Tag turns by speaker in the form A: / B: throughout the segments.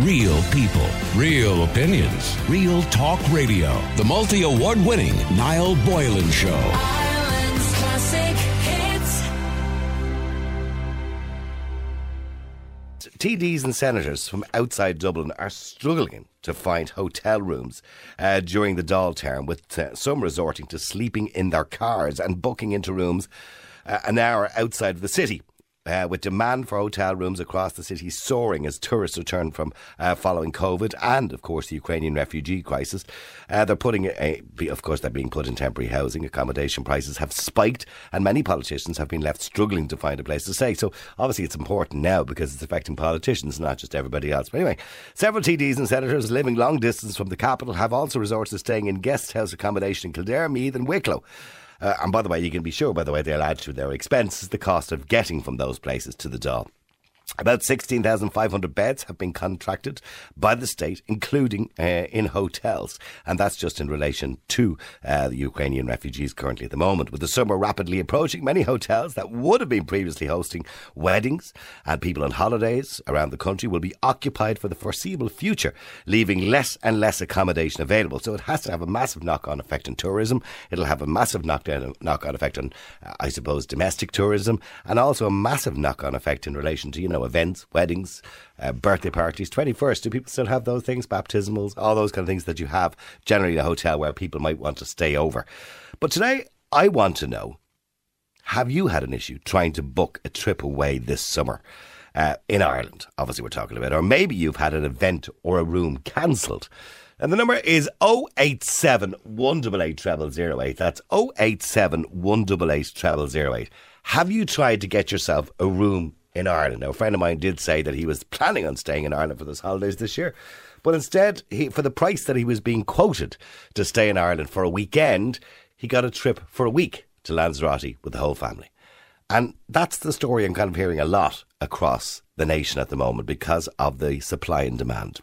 A: Real people, real opinions, real talk radio. The multi award winning Niall Boylan Show.
B: Ireland's classic hits.
C: TDs and senators from outside Dublin are struggling to find hotel rooms uh, during the Dáil term, with uh, some resorting to sleeping in their cars and booking into rooms uh, an hour outside of the city. Uh, with demand for hotel rooms across the city soaring as tourists return from uh, following COVID and, of course, the Ukrainian refugee crisis. Uh, they're putting, a, of course, they're being put in temporary housing. Accommodation prices have spiked, and many politicians have been left struggling to find a place to stay. So, obviously, it's important now because it's affecting politicians, not just everybody else. But anyway, several TDs and senators living long distance from the capital have also resorted to staying in guest house accommodation in Kildare, Meath, and Wicklow. Uh, and by the way, you can be sure, by the way, they'll add to their expenses the cost of getting from those places to the Dáil. About 16,500 beds have been contracted by the state, including uh, in hotels. And that's just in relation to uh, the Ukrainian refugees currently at the moment. With the summer rapidly approaching, many hotels that would have been previously hosting weddings and people on holidays around the country will be occupied for the foreseeable future, leaving less and less accommodation available. So it has to have a massive knock on effect on tourism. It'll have a massive knock on effect on, uh, I suppose, domestic tourism, and also a massive knock on effect in relation to, you know, events, weddings, uh, birthday parties. 21st, do people still have those things? Baptismals, all those kind of things that you have generally in a hotel where people might want to stay over. But today, I want to know have you had an issue trying to book a trip away this summer? Uh, in Ireland, obviously, we're talking about, or maybe you've had an event or a room cancelled. And the number is 087 188 0008. That's 087 188 0008. Have you tried to get yourself a room in Ireland? Now, a friend of mine did say that he was planning on staying in Ireland for his holidays this year. But instead, he, for the price that he was being quoted to stay in Ireland for a weekend, he got a trip for a week to Lanzarote with the whole family. And that's the story I'm kind of hearing a lot across the nation at the moment because of the supply and demand.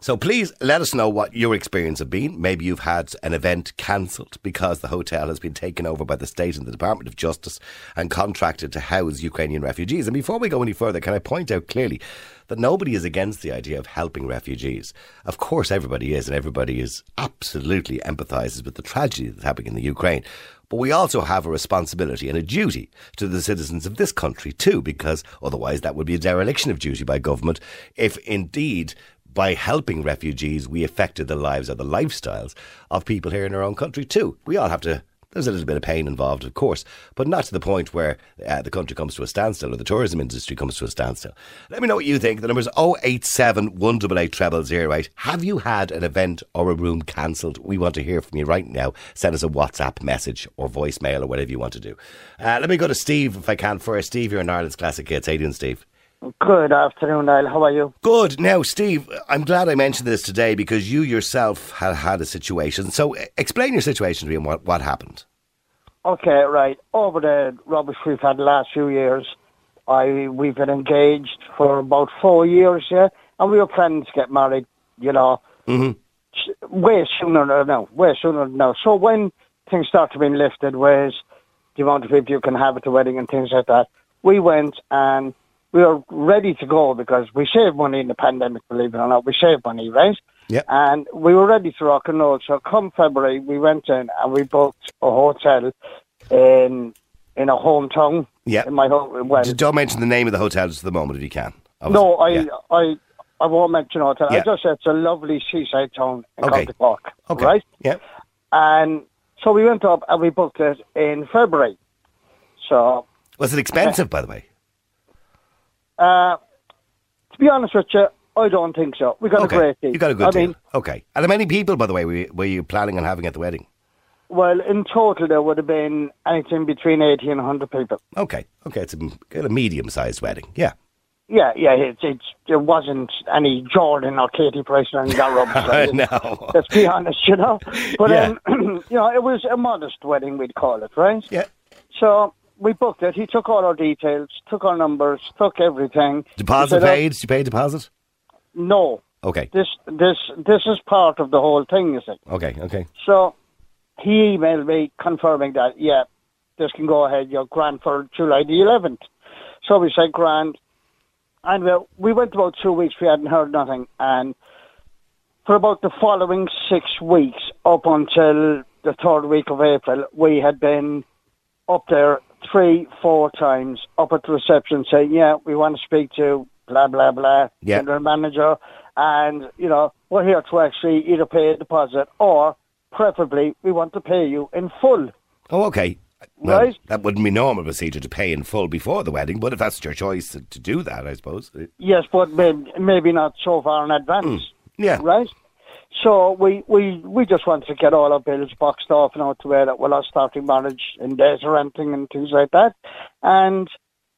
C: So please let us know what your experience has been. Maybe you've had an event cancelled because the hotel has been taken over by the state and the Department of Justice and contracted to house Ukrainian refugees. And before we go any further, can I point out clearly that nobody is against the idea of helping refugees. Of course, everybody is, and everybody is absolutely empathises with the tragedy that's happening in the Ukraine. But we also have a responsibility and a duty to the citizens of this country too, because otherwise that would be a dereliction of duty by government if indeed by helping refugees we affected the lives or the lifestyles of people here in our own country too. We all have to there's a little bit of pain involved, of course, but not to the point where uh, the country comes to a standstill or the tourism industry comes to a standstill. Let me know what you think. The number is 087 188 0008. Have you had an event or a room cancelled? We want to hear from you right now. Send us a WhatsApp message or voicemail or whatever you want to do. Uh, let me go to Steve if I can first. Steve, you're in Ireland's Classic Hits. How you doing, Steve?
D: Good afternoon, Niall. How are you?
C: Good. Now, Steve, I'm glad I mentioned this today because you yourself had had a situation. So, uh, explain your situation to me and what, what happened.
D: Okay, right. Over the rubbish we've had the last few years, I we've been engaged for about four years, yeah, and we were planning to get married, you know,
C: Mm-hmm.
D: way sooner than now, way sooner than now. So when things started being lifted, whereas the amount of people you can have at the wedding and things like that, we went and we were ready to go because we saved money in the pandemic, believe it or not. We saved money, right?
C: Yeah.
D: And we were ready to rock and roll. So come February, we went in and we booked a hotel in in a hometown.
C: Yeah.
D: In my home. Well,
C: don't mention the name of the hotel just at the moment if you can.
D: no, I,
C: Yeah.
D: I, I won't mention hotel.
C: Yeah.
D: I just said it's a lovely seaside town in
C: Okay.
D: County Cork.
C: Okay.
D: Right?
C: Yeah.
D: And so we went up and we booked it in February. So,
C: Was it expensive, by the way?
D: Uh, to be honest with you, I don't think so. We got
C: okay.
D: a great deal.
C: You got a good
D: I
C: deal.
D: mean,
C: okay. And how many people, by the way, were you, planning on having at the wedding?
D: well, in total there would have been anything between 80 and 100 people.
C: Okay. Okay. It's a, a medium sized wedding. Yeah.
D: Yeah, yeah, it's, it's, it wasn't any Jordan or Katie Price or any that rubbish.
C: I know.
D: Let's be honest, you know. But
C: Yeah.
D: um, you know, it was a modest wedding, we'd call it, right?
C: Yeah.
D: So we booked it. He took all our details, took our numbers, took everything.
C: Deposit
D: said, "Oh,
C: paid? Did you pay deposit?
D: No,
C: Okay.
D: this this this is part of the whole thing, you see.
C: Okay. Okay.
D: So he emailed me confirming that yeah, this can go ahead. You're grand for July the 11th. So we said grand, and we, we went about two weeks. We hadn't heard nothing, and for about the following six weeks, up until the third week of April, we had been up there three, four times up at the reception saying, "Yeah, we want to speak to blah blah blah
C: Yeah.
D: general manager, and you know we're here to actually either pay a deposit or, preferably, we want to pay you in full."
C: Oh, okay. Well,
D: Right.
C: That wouldn't be normal procedure to pay in full before the wedding, but if that's your choice to, to do that, I suppose.
D: Yes, but maybe, maybe not so far in advance. Hmm.
C: Yeah.
D: Right? So we, we, we just wanted to get all our bills boxed off and out to where that we're not starting marriage in days or renting and things like that. And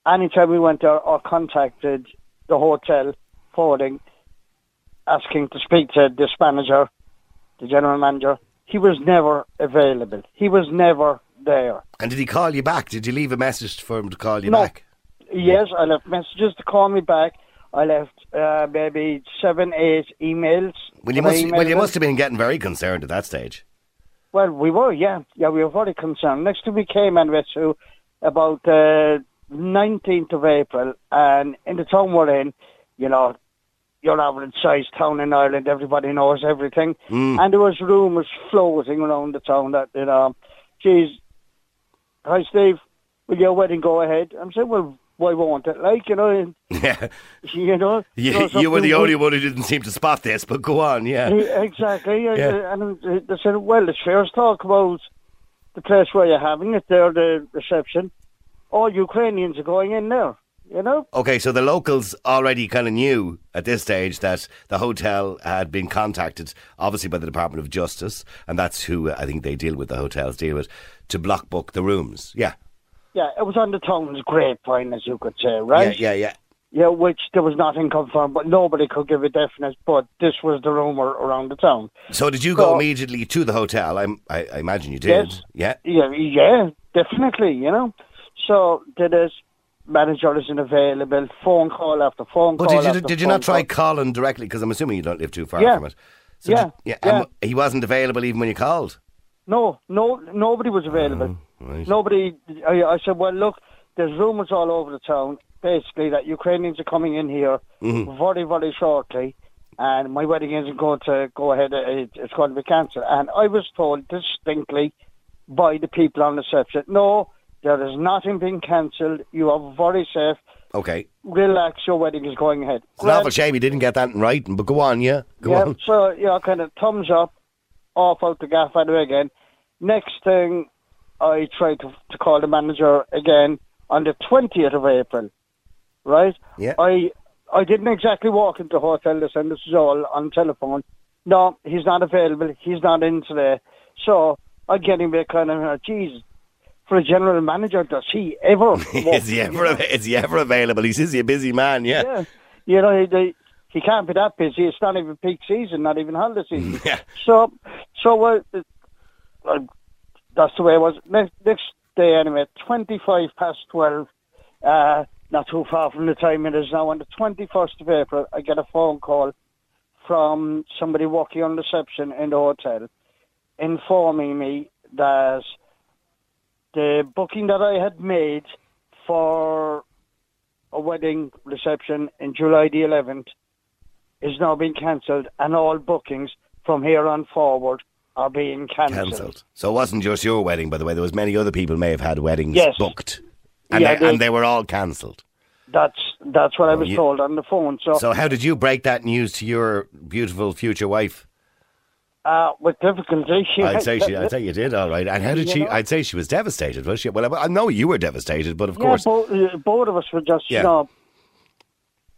D: anytime we went there or contacted the hotel forwarding asking to speak to this manager, the general manager, he was never available. He was never there.
C: And did he call you back? Did you leave a message for him to call you
D: No.
C: back?
D: Yes, I left messages to call me back. I left uh, maybe seven, eight emails.
C: Well, you must. Well, you must have been getting very concerned at that stage.
D: Well, we were, yeah, yeah, we were very concerned. Next thing we came and went to about the nineteenth of April, and in the town we're in, you know, your average sized town in Ireland, everybody knows everything, and there was rumours floating around the town that you know, geez, hi Steve, will your wedding go ahead? I'm saying, well, why won't it? Like you know,
C: Yeah.
D: you know,
C: You, you were the only one who didn't seem to spot this, but go on, yeah.
D: Yeah, exactly. yeah.
C: Yeah.
D: And uh, they said, well, it's fair talk about the place where you're having it there, the reception. All Ukrainians are going in there, you know?
C: Okay, so the locals already kind of knew at this stage that the hotel had been contacted, obviously by the Department of Justice, and that's who uh, I think they deal with, the hotels deal with, to block book the rooms. Yeah.
D: Yeah, it was on the town's grapevine, as you could say, right?
C: Yeah, yeah, yeah.
D: Yeah, which there was nothing confirmed, but nobody could give a definite, but this was the rumour around the town.
C: So did you go immediately to the hotel? I'm, I, I imagine you did.
D: Yes.
C: Yeah.
D: Yeah, yeah, definitely, you know? So, did this manager isn't available, phone call after phone
C: But
D: call
C: did you did you not try
D: call.
C: calling directly? Because I'm assuming you don't live too far
D: Yeah.
C: from it. So
D: Yeah.
C: did- yeah.
D: Yeah.
C: And he wasn't available even when you called.
D: No, no, nobody was available.
C: Oh, right.
D: Nobody. I, I said, well, look, there's rumours all over the town, basically that Ukrainians are coming in here
C: Mm-hmm.
D: very, very shortly, and my wedding isn't going to go ahead. It, it's going to be cancelled. And I was told distinctly by the people on the reception, no, there is nothing being cancelled. You are very safe.
C: Okay.
D: Relax, your wedding is going ahead.
C: It's an awful shame you didn't get that in writing, but go on, yeah. Go
D: yeah,
C: on.
D: so yeah, kind of thumbs up, off out the gaff anyway again. Next thing, I tried to, to call the manager again on the twentieth of April, right?
C: Yeah.
D: I I didn't exactly walk into the hotel this and this is all on telephone. No, he's not available. He's not in today. So I'm getting a kind of, geez, for a general manager, does he ever?
C: is he ever av- is he ever available? He's is he a busy man? Yeah.
D: yeah. You know, he, he can't be that busy. It's not even peak season, not even holiday season.
C: Yeah.
D: So, so uh, uh, that's the way it was. Next, next day, anyway, 25 past 12, uh, not too far from the time it is now, on the 21st of April, I get a phone call from somebody working on reception in the hotel informing me that the booking that I had made for a wedding reception in July the 11th is now being cancelled, and all bookings from here on forward are being cancelled.
C: Cancelled. So it wasn't just your wedding, by the way. There was many other people may have had weddings
D: Yes.
C: booked, and
D: Yeah,
C: they,
D: they-
C: and they were all cancelled.
D: That's that's what I was
C: you-
D: told on the phone. So,
C: So how did you break that news to your beautiful future wife?
D: uh, with difficulty,
C: I'd say she, I'd say you did all right. And how did she?
D: know?
C: I'd say she was devastated. Was she? Well, I, I know you were devastated, but of
D: yeah,
C: course,
D: both, uh, both of us were just
C: Yeah.
D: you know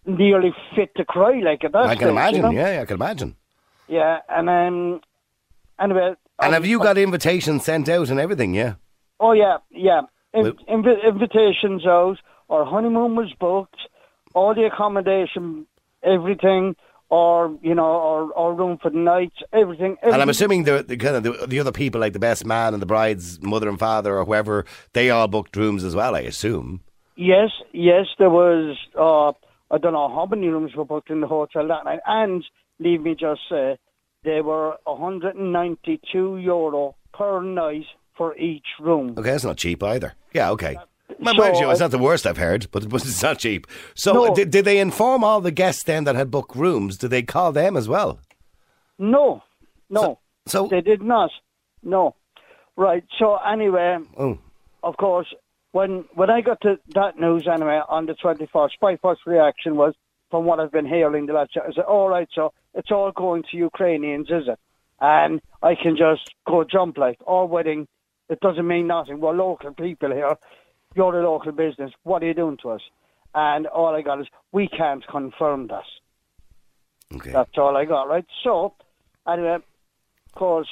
D: nearly fit to cry like at that
C: I
D: stage,
C: can imagine.
D: You know?
C: Yeah, I can imagine.
D: yeah, and um, anyway.
C: And have you got invitations sent out and everything? Yeah.
D: Oh yeah, yeah. In, invi- invitations out. Our honeymoon was booked. All the accommodation, everything, or you know, our, room for the night, everything. everything.
C: And I'm assuming the, the kind of the, the other people, like the best man and the bride's mother and father or whoever, they all booked rooms as well. I assume.
D: Yes, yes. There was. Uh, I don't know how many rooms were booked in the hotel that night. And leave me just say, they were 192 euro per night for each room.
C: Okay, that's not cheap either. Yeah. Okay. Well,
D: So,
C: you, it's
D: uh,
C: not the worst I've heard, but it's not cheap. So,
D: No.
C: did, did they inform all the guests then that had booked rooms? Did they call them as well?
D: No, no,
C: So,
D: they did not. No, right. So anyway,
C: oh,
D: of course, when when I got to that news anyway on the twenty first, my first reaction was from what I've been hearing the last. Chat I said, "All right, so it's all going to Ukrainians, is it?" And I can just go jump like our wedding. It doesn't mean nothing. We're local people here. You're a local business. What are you doing to us? And all I got is we can't confirm that.
C: okay.
D: That's all I got, right? So, anyway, of course,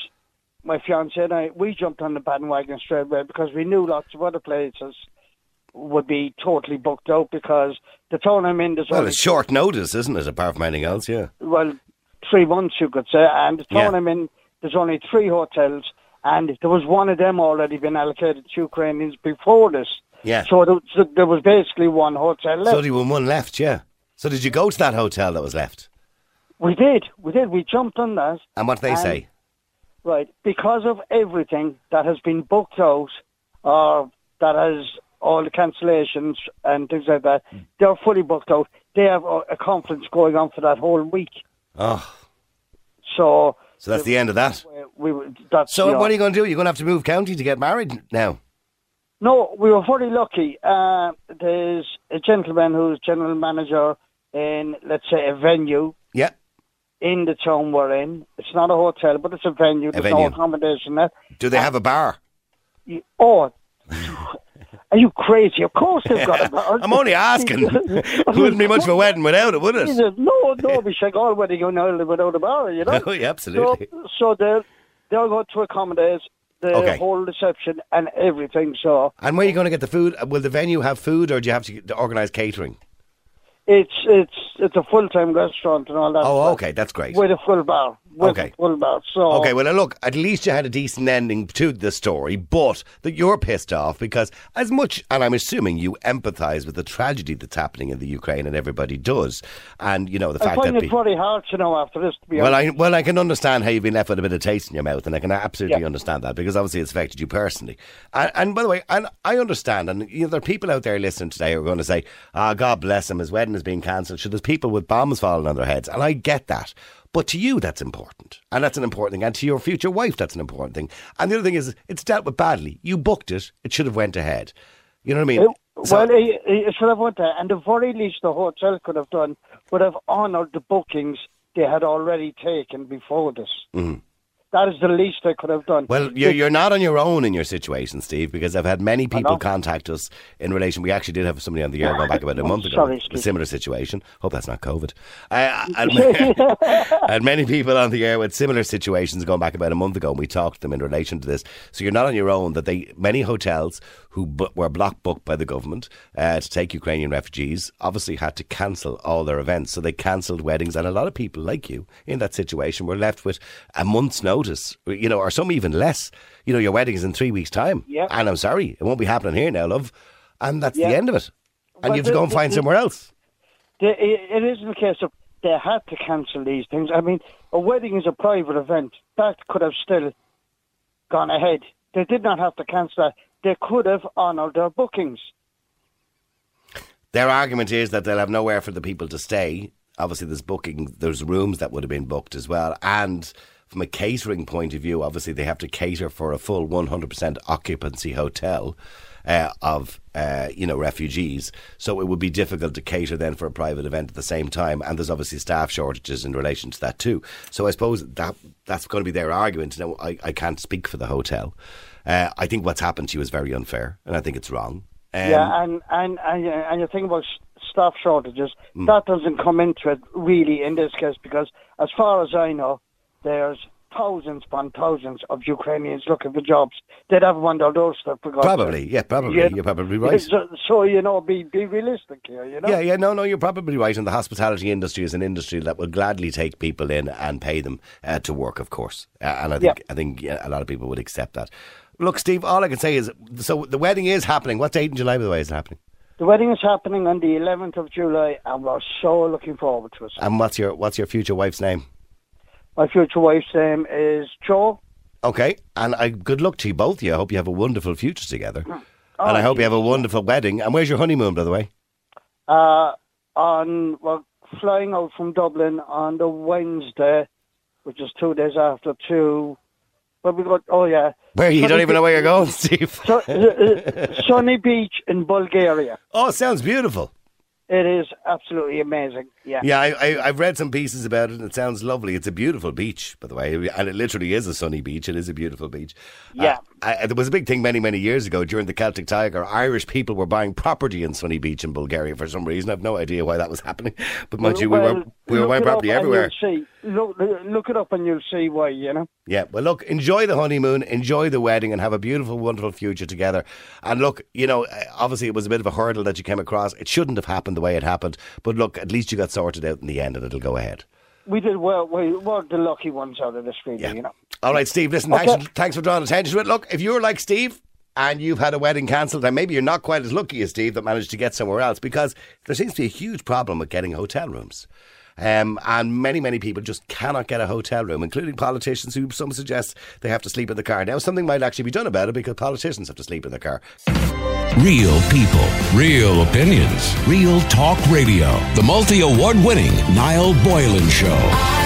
D: my fiance and I, we jumped on the bandwagon straight away because we knew lots of other places would be totally booked out because the in, there's
C: Well, it's short notice, isn't it? Apart from anything else, yeah.
D: well, three months, you could say, and the town
C: Yeah.
D: In, there's only three hotels, and there was one of them already been allocated to Ukrainians before this.
C: Yeah.
D: So there, so there was basically one hotel left.
C: So there was one left, yeah. So did you go to that hotel that was left?
D: we did, we did, we jumped on that.
C: And what did they say?
D: Right, because of everything that has been booked out, or that has all the cancellations and things like that,
C: Hmm.
D: they're fully booked out. They have a, a conference going on for that whole week.
C: Oh,
D: So,
C: so that's the end of that.
D: we, we that's
C: So
D: you know-
C: what are you going to do? You're going to have to move county to get married now.
D: No, we were very lucky. Uh, there's a gentleman who's general manager in, let's say, a venue
C: Yeah.
D: in the town we're in. It's not a hotel, but it's a venue. There's
C: venue.
D: no accommodation there.
C: Do they have a bar?
D: You- Oh, are you crazy? Of course they've got a bar.
C: I'm only asking. it wouldn't be much of a wedding without it, would it?
D: no, no, we should go wedding in without a bar, you know?
C: Oh, yeah, absolutely.
D: So, so they're, they're going to accommodate the
C: Okay.
D: whole reception and everything. So
C: And where are you going to get the food? Uh, will the venue have food, or do you have to organise catering?
D: it's it's it's a full time restaurant and all that.
C: Oh,
D: stuff.
C: okay, that's great.
D: With a full bar.
C: Okay.
D: a full bar. So
C: Okay, well, look, at least you had a decent ending to the story, but that you're pissed off because, as much, and I'm assuming you empathise with the tragedy that's happening in the Ukraine, and everybody does, and you know the
D: I
C: fact
D: find
C: that. It's
D: very hard to know after this. To be
C: well,
D: honest.
C: I well, I can understand how you've been left with a bit of taste in your mouth, and I can absolutely
D: Yeah.
C: understand that because obviously it's affected you personally. And, and by the way, and I understand, and you know, there are people out there listening today who are going to say, "Ah, God bless him, his wedding is being cancelled." So there's people with bombs falling on their heads, and I get that. But to you, that's important, and that's an important thing, and to your future wife, that's an important thing. And the other thing is, it's dealt with badly. You booked it; it should have went ahead. You know what I mean?
D: It-
C: So-
D: well, it, it should have went there, and the very least the hotel could have done would have honoured the bookings they had already taken before this. Mm-hmm. That is the least I could have done.
C: Well, you're, you're not on your own in your situation, Steve, because I've had many people contact us in relation. We actually did have somebody on the air going back about a month ago.
D: Sorry,
C: a similar situation. Hope that's not COVID. Uh, and, and many people on the air with similar situations going back about a month ago, and we talked to them in relation to this. So you're not on your own. That they many hotels who bu- were block booked by the government uh, to take Ukrainian refugees obviously had to cancel all their events. So they cancelled weddings, and a lot of people like you in that situation were left with a month's notice, you know, or some even less. You know, your wedding is in three weeks' time,
D: Yeah.
C: and I'm sorry, it won't be happening here now, love. And that's
D: Yeah.
C: the end of it. And
D: Well,
C: you have to go and find
D: the-
C: somewhere else.
D: They, it, it isn't a case of they had to cancel these things. I mean, a wedding is a private event. That could have still gone ahead. They did not have to cancel that. They could have honoured their bookings.
C: Their argument is that they'll have nowhere for the people to stay. Obviously, there's booking, there's rooms that would have been booked as well. And from a catering point of view, obviously, they have to cater for a full 100% occupancy hotel uh, of, uh, you know, refugees. So it would be difficult to cater then for a private event at the same time. And there's obviously staff shortages in relation to that too. So I suppose that that's going to be their argument. Now, I, I can't speak for the hotel. Uh, I think what's happened to you is very unfair, and I think it's wrong. Um,
D: yeah, and and and, you- and you think about staff shortages.
C: Mm.
D: That doesn't come into it really in this case because, as far as I know, there's thousands upon thousands of Ukrainians looking for jobs. They'd have them on their doorstep.
C: Probably, yeah, probably. You're probably right.
D: So, so, you know, be be realistic here. You know.
C: Yeah, yeah, no, no, you're probably right. And the hospitality industry is an industry that will gladly take people in and pay them uh, to work, of course. Uh, and I think
D: Yeah.
C: I think yeah, a lot of people would accept that. Look, Steve, all I can say is, so the wedding is happening. What date in July, by the way, is it happening?
D: The wedding is happening on the 11th of July, and we're so looking forward to it.
C: And what's your what's your future wife's name?
D: My future wife's name is Joe.
C: Okay, and I good luck to you both. You, I hope you have a wonderful future together. and I
D: Oh,
C: hope you have a wonderful wedding. And where's your honeymoon, by the way?
D: Uh, on we're flying out from Dublin on the Wednesday, which is two days after two. But we got oh yeah,
C: Where you don't even know where you're going, Steve.
D: so, uh, uh, sunny beach in Bulgaria.
C: Oh, sounds beautiful.
D: It is absolutely amazing. Yeah.
C: Yeah, I, I, I've read some pieces about it, and it sounds lovely. It's a beautiful beach, by the way, and it literally is a sunny beach. It is a beautiful beach.
D: Yeah.
C: Uh, I, there was a big thing many, many years ago during the Celtic Tiger. Irish people were buying property in Sunny Beach in Bulgaria for some reason. I've no idea why that was happening, but mind you, we were we were buying property everywhere.
D: See. Look, look it up and you'll see why. You know.
C: Yeah, well, look, enjoy the honeymoon, enjoy the wedding, and have a beautiful, wonderful future together. And look, you know, uh, obviously it was a bit of a hurdle that you came across. It shouldn't have happened the way it happened, but look, at least you got sorted out in the end, and it'll go ahead.
D: We did well. We were the lucky ones out of this, really.
C: Yeah.
D: You know.
C: All right, Steve. Listen,
D: Okay.
C: thanks, thanks for drawing attention to it. Look, if you're like Steve and you've had a wedding cancelled, and maybe you're not quite as lucky as Steve that managed to get somewhere else, because there seems to be a huge problem with getting hotel rooms. Um, and many, many people just cannot get a hotel room, including politicians who some suggest they have to sleep in the car. Now, something might actually be done about it because politicians have to sleep in the car.
A: Real people, real opinions, real talk radio. The multi award winning Niall Boylan Show.